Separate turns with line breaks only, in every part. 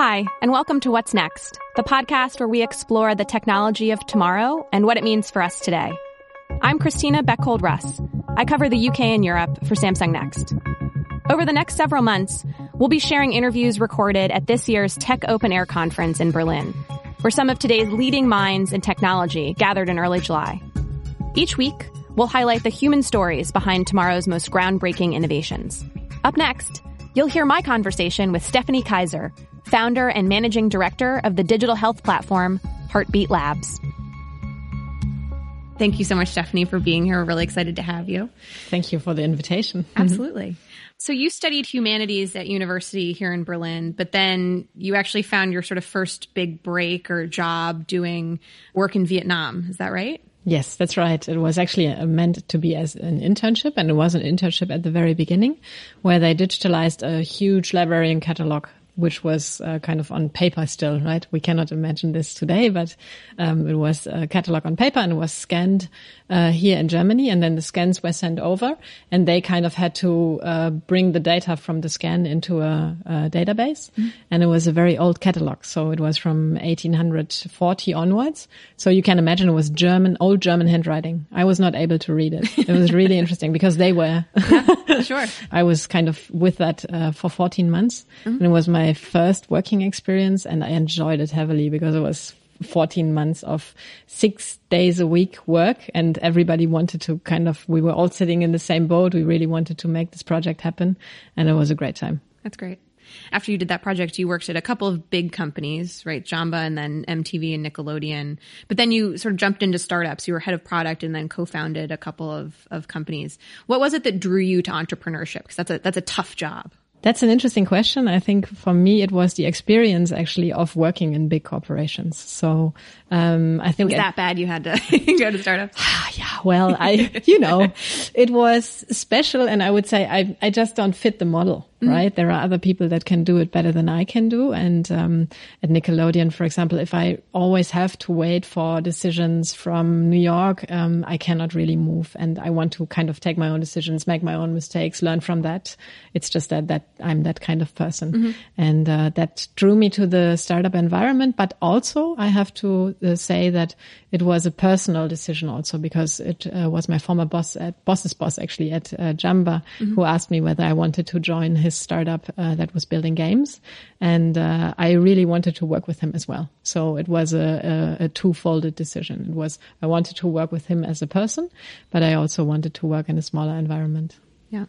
Hi, and welcome to What's Next, the podcast where we explore the technology of tomorrow and what it means for us today. I'm Christina Bechhold Russ. I cover the UK and Europe for Samsung Next. Over the next several months, we'll be sharing interviews recorded at this year's Tech Open Air conference in Berlin, where some of today's leading minds in technology gathered in early July. Each week, we'll highlight the human stories behind tomorrow's most groundbreaking innovations. Up next, you'll hear my conversation with Stephanie Kaiser, founder and managing director of the digital health platform Heartbeat Labs. Thank you so much, Stephanie, for being here. We're really excited to have you.
Thank you for the invitation.
Absolutely. So you studied humanities at university here in Berlin, but then you actually found your sort of first big break or job doing work in Vietnam. Is that right?
Yes, that's right. It was actually uh, meant to be as an internship, and it was an internship at the very beginning, where they digitalized a huge library and catalog which was uh, kind of on paper still, right? We cannot imagine this today, but um, it was a catalog on paper and it was scanned uh, here in Germany, and then the scans were sent over, and they kind of had to uh, bring the data from the scan into a, a database, mm-hmm. and it was a very old catalog, so it was from 1840 onwards. So you can imagine it was German, old German handwriting. I was not able to read it. It was really interesting because they were.
yeah, sure.
I was kind of with that uh, for 14 months, mm-hmm. and it was my first working experience, and I enjoyed it heavily because it was 14 months of six days a week work and everybody wanted to kind of, we were all sitting in the same boat. We really wanted to make this project happen and it was a great time.
That's great. After you did that project, you worked at a couple of big companies, right? Jamba and then MTV and Nickelodeon. But then you sort of jumped into startups. You were head of product and then co-founded a couple of, of companies. What was it that drew you to entrepreneurship? Because that's a, that's a tough job.
That's an interesting question. I think for me, it was the experience actually of working in big corporations. So, um, I think
was that bad you had to go to startups.
yeah. Well, I, you know, it was special. And I would say I, I just don't fit the model. Mm-hmm. right? There are other people that can do it better than I can do. And um, at Nickelodeon, for example, if I always have to wait for decisions from New York, um, I cannot really move. And I want to kind of take my own decisions, make my own mistakes, learn from that. It's just that that I'm that kind of person, mm-hmm. and uh, that drew me to the startup environment. But also, I have to uh, say that it was a personal decision also because it uh, was my former boss at boss's boss actually at uh, Jamba mm-hmm. who asked me whether I wanted to join his startup uh, that was building games, and uh, I really wanted to work with him as well. So it was a, a, a two-folded decision. It was I wanted to work with him as a person, but I also wanted to work in a smaller environment.
Yeah.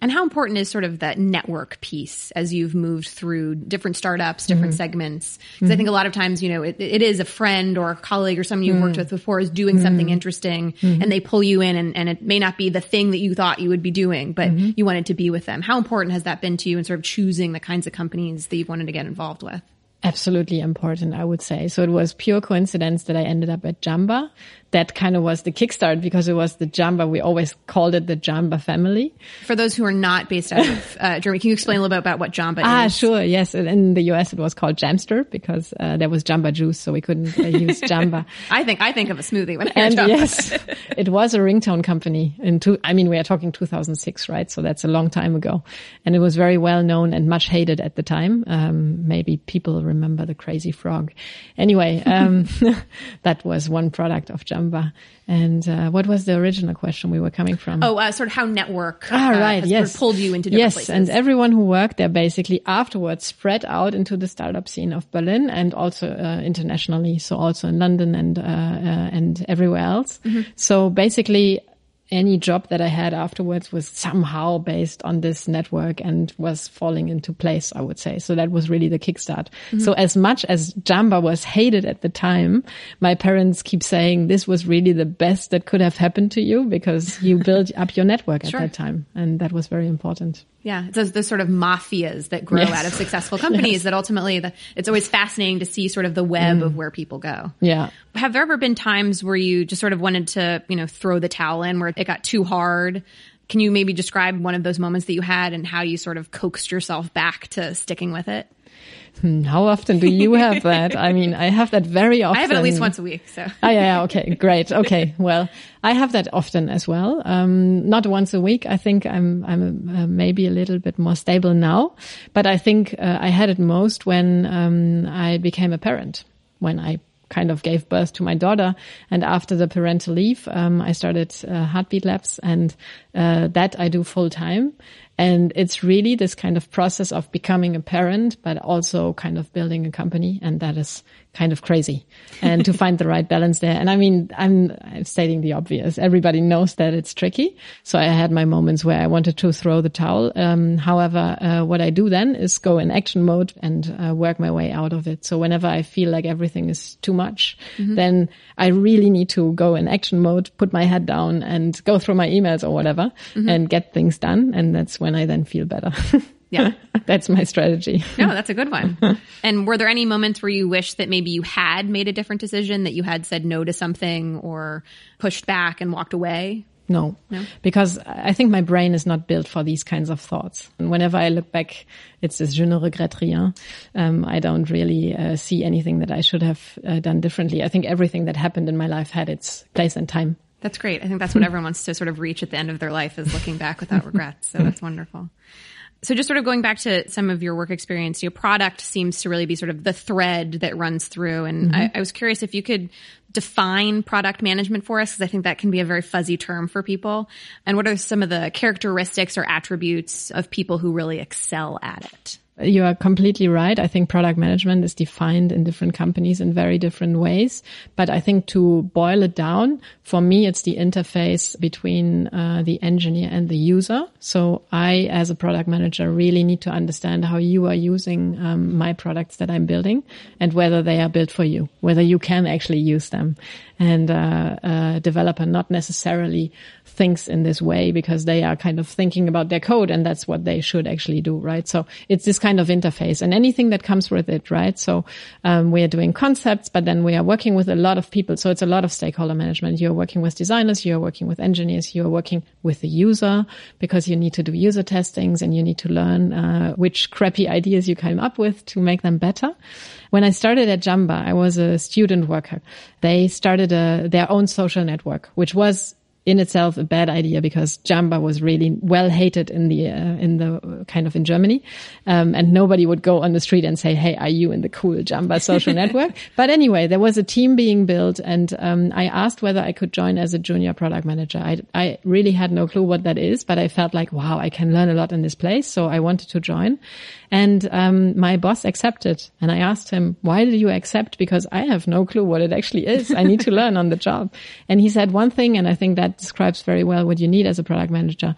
And how important is sort of that network piece as you've moved through different startups, different mm-hmm. segments? Because mm-hmm. I think a lot of times, you know, it, it is a friend or a colleague or someone you've mm-hmm. worked with before is doing something mm-hmm. interesting mm-hmm. and they pull you in and, and, it may not be the thing that you thought you would be doing, but mm-hmm. you wanted to be with them. How important has that been to you in sort of choosing the kinds of companies that you've wanted to get involved with?
Absolutely important, I would say. So it was pure coincidence that I ended up at Jamba that kind of was the kickstart because it was the Jamba. We always called it the Jamba family.
For those who are not based out of uh, Germany, can you explain a little bit about what Jamba
ah, is? Ah, sure. Yes. In the US, it was called Jamster because uh, there was Jamba juice, so we couldn't uh, use Jamba.
I think I think of a smoothie when I
and yes, it was a ringtone company. In two, I mean, we are talking 2006, right? So that's a long time ago, and it was very well known and much hated at the time. Um, maybe people remember the Crazy Frog. Anyway, um, that was one product of Jamba. And uh, what was the original question we were coming from?
Oh, uh, sort of how network
ah,
uh,
right, yes.
Sort of pulled you into different
yes,
places.
and everyone who worked there basically afterwards spread out into the startup scene of Berlin and also uh, internationally, so also in London and uh, uh, and everywhere else. Mm-hmm. So basically, any job that I had afterwards was somehow based on this network and was falling into place, I would say. So that was really the kickstart. Mm-hmm. So as much as Jamba was hated at the time, my parents keep saying this was really the best that could have happened to you because you built up your network at sure. that time. And that was very important.
Yeah, it's those, those sort of mafias that grow yes. out of successful companies yes. that ultimately the, it's always fascinating to see sort of the web mm. of where people go.
Yeah.
Have there ever been times where you just sort of wanted to, you know, throw the towel in where it got too hard Can you maybe describe one of those moments that you had and how you sort of coaxed yourself back to sticking with it?
Hmm, how often do you have that? I mean, I have that very often. I
have it at least once a week. So.
oh, yeah, yeah. Okay. Great. Okay. Well, I have that often as well. Um, not once a week. I think I'm, I'm uh, maybe a little bit more stable now, but I think uh, I had it most when, um, I became a parent, when I kind of gave birth to my daughter. And after the parental leave, um, I started uh, heartbeat labs and uh, that I do full time. And it's really this kind of process of becoming a parent, but also kind of building a company. And that is kind of crazy and to find the right balance there. And I mean, I'm, I'm, stating the obvious. Everybody knows that it's tricky. So I had my moments where I wanted to throw the towel. Um, however, uh, what I do then is go in action mode and uh, work my way out of it. So whenever I feel like everything is too much, mm-hmm. then I really need to go in action mode, put my head down and go through my emails or whatever mm-hmm. and get things done. And that's when I then feel better.
Yeah.
that's my strategy.
No, that's a good one. and were there any moments where you wish that maybe you had made a different decision, that you had said no to something or pushed back and walked away?
No, no, because I think my brain is not built for these kinds of thoughts. And whenever I look back, it's this je ne regrette rien. Um, I don't really uh, see anything that I should have uh, done differently. I think everything that happened in my life had its place and time.
That's great. I think that's what everyone wants to sort of reach at the end of their life is looking back without regrets. So that's wonderful. So just sort of going back to some of your work experience, your product seems to really be sort of the thread that runs through. And mm-hmm. I, I, was curious if you could define product management for us, because I think that can be a very fuzzy term for people. And what are some of the characteristics or attributes of people who really excel at it?
You are completely right. I think product management is defined in different companies in very different ways. But I think to boil it down, for me, it's the interface between uh, the engineer and the user. So I, as a product manager, really need to understand how you are using um, my products that I'm building and whether they are built for you, whether you can actually use them. And uh, a developer not necessarily thinks in this way because they are kind of thinking about their code and that's what they should actually do, right? So it's this kind of interface and anything that comes with it, right? So um, we are doing concepts, but then we are working with a lot of people. So it's a lot of stakeholder management. You're working with designers, you're working with engineers, you're working with the user because you need to do user testings and you need to learn uh, which crappy ideas you came up with to make them better. When I started at Jamba, I was a student worker. They started a, their own social network, which was in itself a bad idea because Jamba was really well hated in the uh, in the uh, kind of in Germany, um, and nobody would go on the street and say, "Hey, are you in the cool Jamba social network?" But anyway, there was a team being built, and um, I asked whether I could join as a junior product manager. I I really had no clue what that is, but I felt like, wow, I can learn a lot in this place, so I wanted to join. And um, my boss accepted, and I asked him, "Why did you accept?" Because I have no clue what it actually is. I need to learn on the job. And he said one thing, and I think that describes very well what you need as a product manager.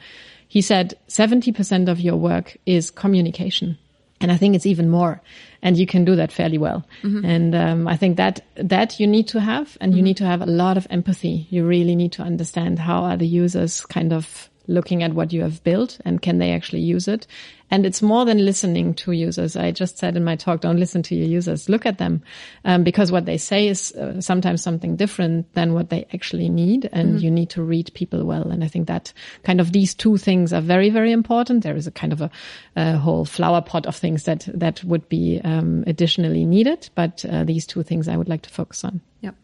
He said 70% of your work is communication. And I think it's even more. And you can do that fairly well. Mm-hmm. And um, I think that that you need to have, and mm-hmm. you need to have a lot of empathy. You really need to understand how are the users kind of looking at what you have built and can they actually use it? And it's more than listening to users. I just said in my talk, don't listen to your users. Look at them. Um, because what they say is uh, sometimes something different than what they actually need. And mm-hmm. you need to read people well. And I think that kind of these two things are very, very important. There is a kind of a, a whole flower pot of things that, that would be, um, additionally needed. But uh, these two things I would like to focus on.
Yep.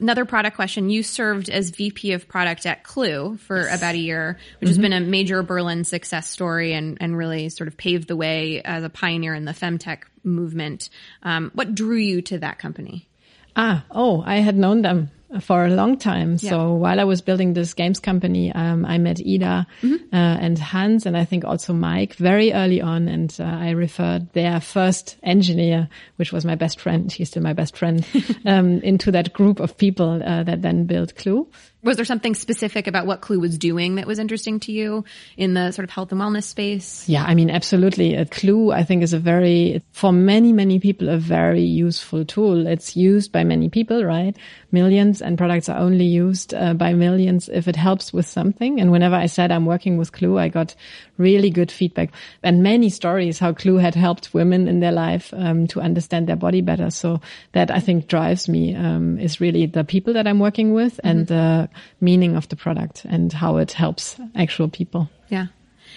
Another product question. You served as VP of product at Clue for yes. about a year, which mm-hmm. has been a major Berlin success story and, and really sort of paved the way as a pioneer in the femtech movement. Um, what drew you to that company?
Ah, oh, I had known them for a long time. Yeah. So while I was building this games company, um, I met Ida mm-hmm. uh, and Hans, and I think also Mike very early on. And uh, I referred their first engineer, which was my best friend. He's still my best friend, um, into that group of people uh, that then built Clue.
Was there something specific about what Clue was doing that was interesting to you in the sort of health and wellness space?
Yeah, I mean, absolutely. A Clue, I think, is a very, for many, many people, a very useful tool. It's used by many people, right? Millions and products are only used uh, by millions if it helps with something. And whenever I said I'm working with Clue, I got really good feedback and many stories how Clue had helped women in their life um, to understand their body better. So that I think drives me um, is really the people that I'm working with mm-hmm. and uh, meaning of the product and how it helps actual people.
Yeah.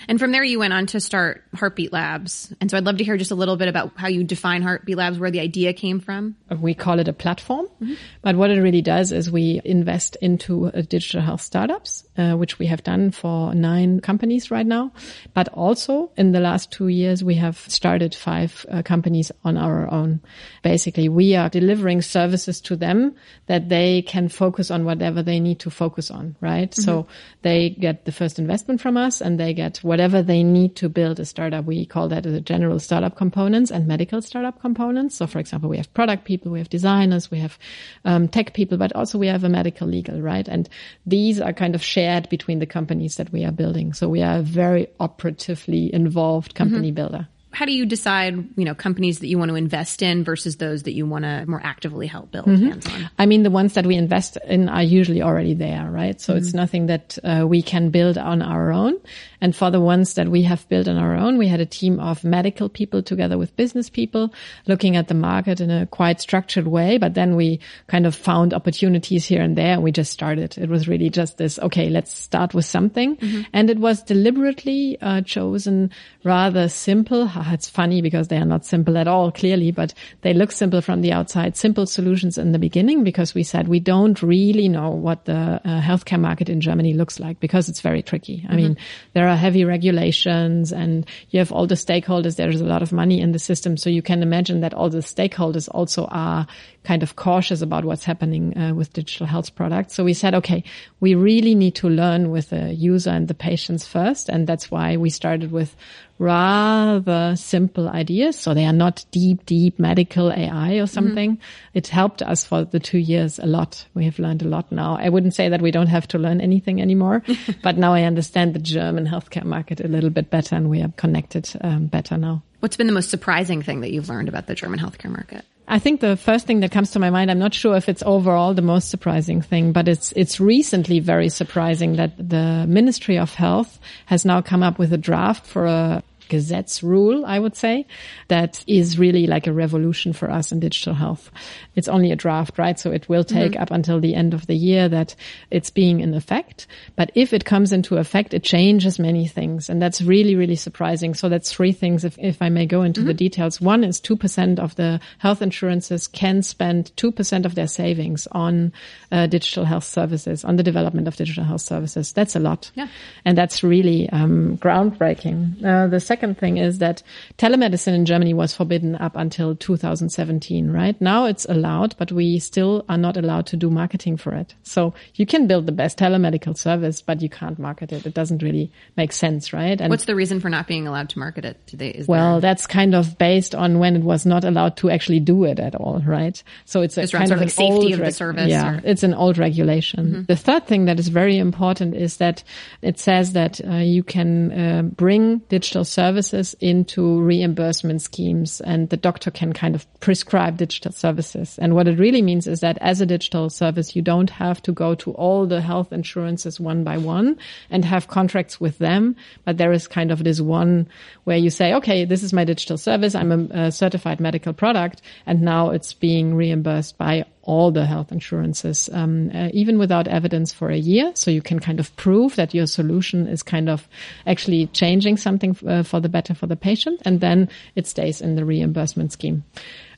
And from there, you went on to start Heartbeat Labs. And so I'd love to hear just a little bit about how you define Heartbeat Labs, where the idea came from.
We call it a platform, mm-hmm. but what it really does is we invest into uh, digital health startups, uh, which we have done for nine companies right now. But also in the last two years, we have started five uh, companies on our own. Basically, we are delivering services to them that they can focus on whatever they need to focus on, right? Mm-hmm. So they get the first investment from us and they get whatever they need to build a startup. We call that the general startup components and medical startup components. So for example, we have product people, we have designers, we have um, tech people, but also we have a medical legal, right? And these are kind of shared between the companies that we are building. So we are a very operatively involved company mm-hmm. builder
how do you decide, you know, companies that you want to invest in versus those that you want to more actively help build mm-hmm. hands-on?
I mean, the ones that we invest in are usually already there, right? So mm-hmm. it's nothing that uh, we can build on our own. And for the ones that we have built on our own, we had a team of medical people together with business people looking at the market in a quite structured way. But then we kind of found opportunities here and there. And we just started. It was really just this, okay, let's start with something. Mm-hmm. And it was deliberately uh, chosen rather simple it's funny because they are not simple at all, clearly, but they look simple from the outside. Simple solutions in the beginning because we said we don't really know what the uh, healthcare market in Germany looks like because it's very tricky. Mm-hmm. I mean, there are heavy regulations and you have all the stakeholders. There's a lot of money in the system. So you can imagine that all the stakeholders also are kind of cautious about what's happening uh, with digital health products. So we said, okay, we really need to learn with the user and the patients first. And that's why we started with rather simple ideas. So they are not deep, deep medical AI or something. Mm-hmm. It helped us for the two years a lot. We have learned a lot now. I wouldn't say that we don't have to learn anything anymore, but now I understand the German healthcare market a little bit better and we are connected um, better now.
What's been the most surprising thing that you've learned about the German healthcare market?
I think the first thing that comes to my mind, I'm not sure if it's overall the most surprising thing, but it's, it's recently very surprising that the Ministry of Health has now come up with a draft for a Gesetz rule, I would say, that is really like a revolution for us in digital health. It's only a draft, right? So it will take mm-hmm. up until the end of the year that it's being in effect. But if it comes into effect, it changes many things. And that's really, really surprising. So that's three things, if, if I may go into mm-hmm. the details. One is 2% of the health insurances can spend 2% of their savings on uh, digital health services, on the development of digital health services. That's a lot.
Yeah.
And that's really um, groundbreaking. Uh, the second second thing is that telemedicine in Germany was forbidden up until 2017, right? Now it's allowed, but we still are not allowed to do marketing for it. So you can build the best telemedical service, but you can't market it. It doesn't really make sense, right?
And what's the reason for not being allowed to market it today?
well, there... that's kind of based on when it was not allowed to actually do it at all, right? So it's a
Just
kind
of
like
safety of the service.
Yeah, or... it's an old regulation. Mm-hmm. The third thing that is very important is that it says that uh, you can uh, bring digital service services into reimbursement schemes and the doctor can kind of prescribe digital services. And what it really means is that as a digital service, you don't have to go to all the health insurances one by one and have contracts with them. But there is kind of this one where you say, okay, this is my digital service. I'm a, a certified medical product and now it's being reimbursed by all the health insurances, um, uh, even without evidence for a year. So you can kind of prove that your solution is kind of actually changing something uh, for the better for the patient, and then it stays in the reimbursement scheme.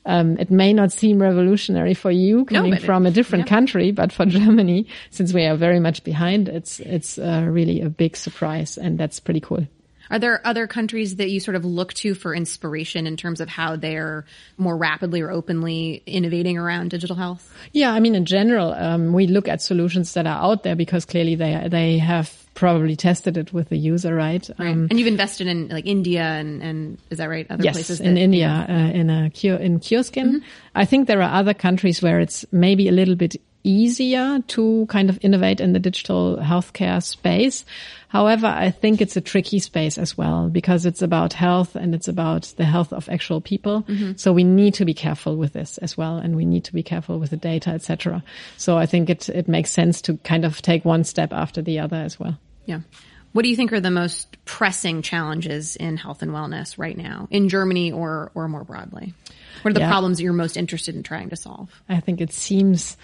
Um, it may not seem revolutionary for you coming no, from a different yeah. country, but for Germany, since we are very much behind, it's it's uh, really a big surprise, and that's pretty cool.
Are there other countries that you sort of look to for inspiration in terms of how they're more rapidly or openly innovating around digital health?
Yeah, I mean, in general, um, we look at solutions that are out there because clearly they they have probably tested it with the user, right?
right. Um, and you've invested in like India and, and is that right?
Other yes, places in India, uh, in a in Kioskin. Mm-hmm. I think there are other countries where it's maybe a little bit easier to kind of innovate in the digital healthcare space. However, I think it's a tricky space as well because it's about health and it's about the health of actual people. Mm-hmm. So we need to be careful with this as well. And we need to be careful with the data, etc. So I think it, it makes sense to kind of take one step after the other as well.
Yeah. What do you think are the most pressing challenges in health and wellness right now in Germany or, or more broadly? What are the yeah. problems that you're most interested in trying to solve?
I think it seems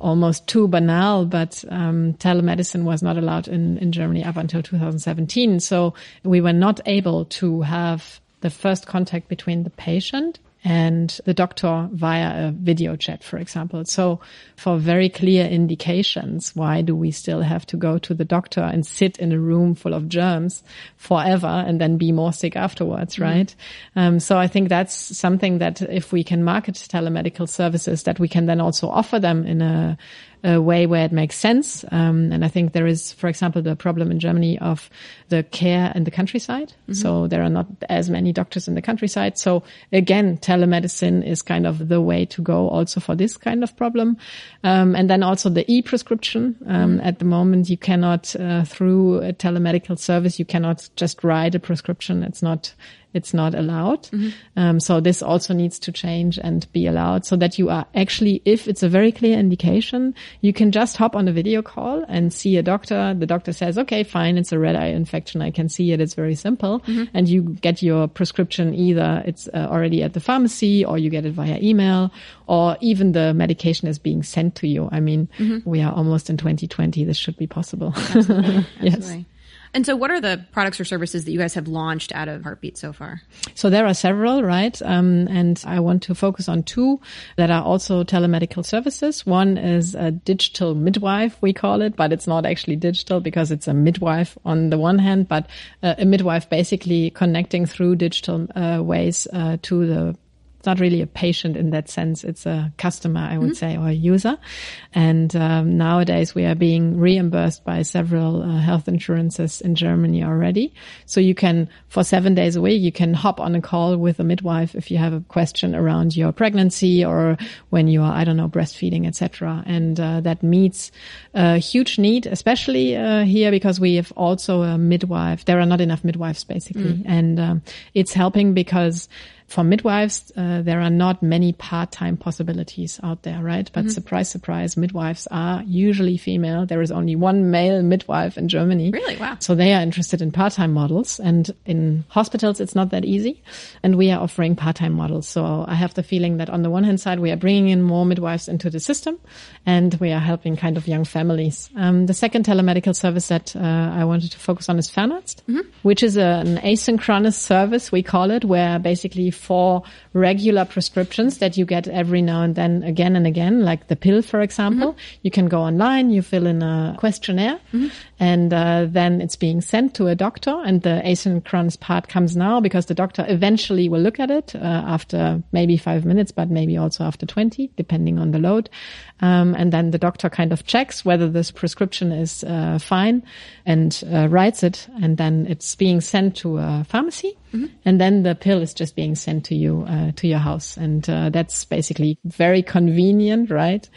almost too banal, but um, telemedicine was not allowed in, in Germany up until 2017. So we were not able to have the first contact between the patient and the doctor via a video chat, for example. So for very clear indications, why do we still have to go to the doctor and sit in a room full of germs forever and then be more sick afterwards, mm-hmm. right? Um, so I think that's something that if we can market telemedical services, that we can then also offer them in a a way where it makes sense. Um, and I think there is, for example, the problem in Germany of the care in the countryside. Mm-hmm. So there are not as many doctors in the countryside. So again, telemedicine is kind of the way to go also for this kind of problem. Um, and then also the e-prescription. Um, mm-hmm. At the moment, you cannot, uh, through a telemedical service, you cannot just write a prescription. It's not it's not allowed. Mm-hmm. Um, so this also needs to change and be allowed so that you are actually, if it's a very clear indication, you can just hop on a video call and see a doctor. The doctor says, okay, fine. It's a red eye infection. I can see it. It's very simple. Mm-hmm. And you get your prescription either it's uh, already at the pharmacy or you get it via email or even the medication is being sent to you. I mean, mm-hmm. we are almost in 2020. This should be possible.
Absolutely. yes. And so, what are the products or services that you guys have launched out of Heartbeat so far?
So there are several, right? Um, and I want to focus on two that are also telemedical services. One is a digital midwife, we call it, but it's not actually digital because it's a midwife on the one hand, but uh, a midwife basically connecting through digital uh, ways uh, to the not really a patient in that sense. It's a customer, I would mm-hmm. say, or a user. And um, nowadays we are being reimbursed by several uh, health insurances in Germany already. So you can, for seven days a week, you can hop on a call with a midwife if you have a question around your pregnancy or when you are, I don't know, breastfeeding, etc. And uh, that meets a huge need, especially uh, here because we have also a midwife. There are not enough midwives basically, mm. and um, it's helping because for midwives, uh, there are not many part-time possibilities out there, right? But mm-hmm. surprise, surprise, midwives are usually female. There is only one male midwife in Germany.
Really? Wow.
So they are interested in part-time models and in hospitals, it's not that easy. And we are offering part-time models. So I have the feeling that on the one hand side, we are bringing in more midwives into the system and we are helping kind of young families. Um, the second telemedical service that uh, I wanted to focus on is Fernarzt, mm-hmm. which is a, an asynchronous service, we call it, where basically for regular prescriptions that you get every now and then again and again, like the pill, for example. Mm-hmm. You can go online, you fill in a questionnaire mm-hmm. and uh, then it's being sent to a doctor and the asynchronous part comes now because the doctor eventually will look at it uh, after maybe five minutes, but maybe also after 20, depending on the load. Um, and then the doctor kind of checks whether this prescription is uh, fine and uh, writes it. And then it's being sent to a pharmacy. Mm-hmm. And then the pill is just being sent to you, uh, to your house. And uh, that's basically very convenient, right?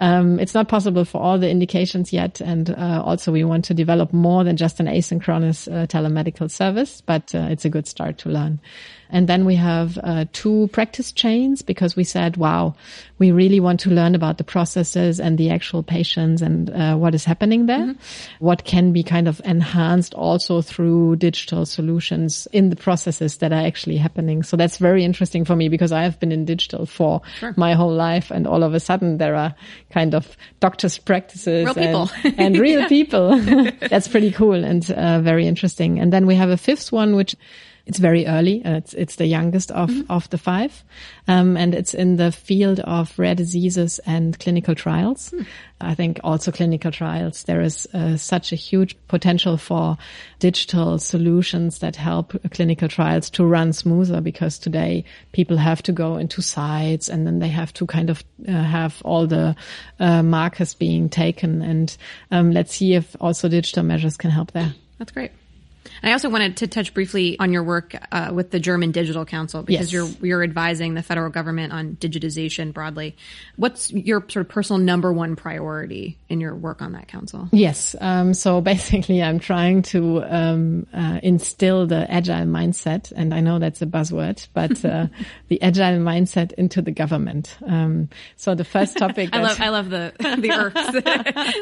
Um, it's not possible for all the indications yet. And uh, also we want to develop more than just an asynchronous uh, telemedical service, but uh, it's a good start to learn. And then we have uh, two practice chains because we said, wow, we really want to learn about the processes and the actual patients and uh, what is happening there. Mm-hmm. What can be kind of enhanced also through digital solutions in the processes that are actually happening. So that's very interesting for me because I have been in digital for sure. my whole life and all of a sudden there are kind of doctors practices
real
and, and real yeah. people. that's pretty cool and uh, very interesting. And then we have a fifth one, which it's very early. Uh, it's it's the youngest of mm-hmm. of the five, um, and it's in the field of rare diseases and clinical trials. Mm. I think also clinical trials. There is uh, such a huge potential for digital solutions that help clinical trials to run smoother because today people have to go into sites and then they have to kind of uh, have all the uh, markers being taken. And um, let's see if also digital measures can help there.
That's great. And I also wanted to touch briefly on your work uh, with the German Digital Council because yes. you're you're advising the federal government on digitization broadly. What's your sort of personal number one priority in your work on that council?
Yes. Um, so basically, I'm trying to um, uh, instill the agile mindset, and I know that's a buzzword, but uh, the agile mindset into the government. Um, so the first topic.
I love I love the the earths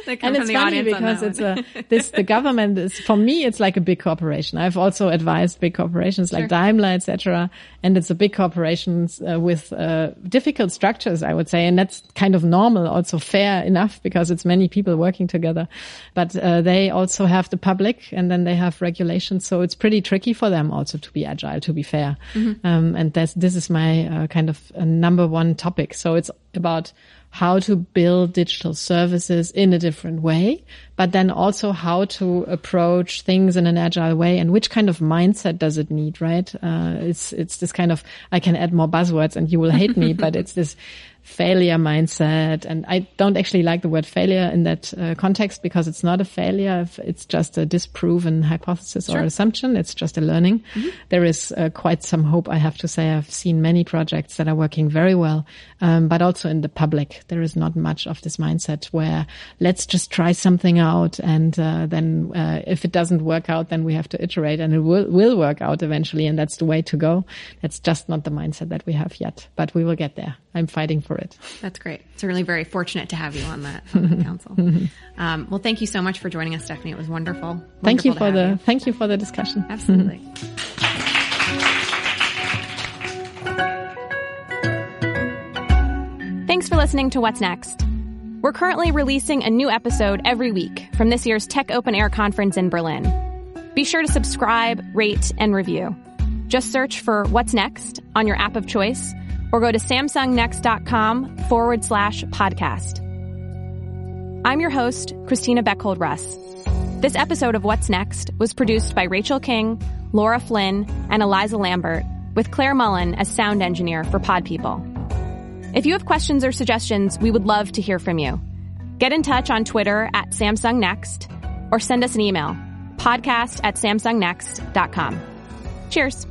that
come and it's funny because it's a this the government is for me it's like a big corporation. I've also advised big corporations like Daimler, etc. And it's a big corporations uh, with uh, difficult structures, I would say, and that's kind of normal, also fair enough because it's many people working together. But uh, they also have the public, and then they have regulations, so it's pretty tricky for them also to be agile, to be fair. Mm-hmm. Um, and that's this is my uh, kind of uh, number one topic. So it's about how to build digital services in a different way, but then also how to approach things in an agile way and which kind of mindset does it need, right? Uh, it's, it's this kind of, I can add more buzzwords and you will hate me, but it's this failure mindset. And I don't actually like the word failure in that uh, context because it's not a failure. It's just a disproven hypothesis sure. or assumption. It's just a learning. Mm-hmm. There is uh, quite some hope, I have to say. I've seen many projects that are working very well, um, but also in the public, there is not much of this mindset where let's just try something out. And uh, then uh, if it doesn't work out, then we have to iterate and it will, will work out eventually. And that's the way to go. That's just not the mindset that we have yet, but we will get there. I'm fighting for it.
That's great. Certainly very fortunate to have you on that, on that council. Um, well, thank you so much for joining us, Stephanie. It was wonderful. wonderful
thank you for the you. thank you for the discussion.
Absolutely.
Thanks for listening to What's Next. We're currently releasing a new episode every week from this year's Tech Open Air conference in Berlin. Be sure to subscribe, rate, and review. Just search for What's Next on your app of choice or go to samsungnext.com forward slash podcast. I'm your host, Christina Bechhold Russ. This episode of What's Next was produced by Rachel King, Laura Flynn, and Eliza Lambert, with Claire Mullen as sound engineer for Pod People. If you have questions or suggestions, we would love to hear from you. Get in touch on Twitter at Samsung Next or send us an email, podcast at samsungnext.com. Cheers.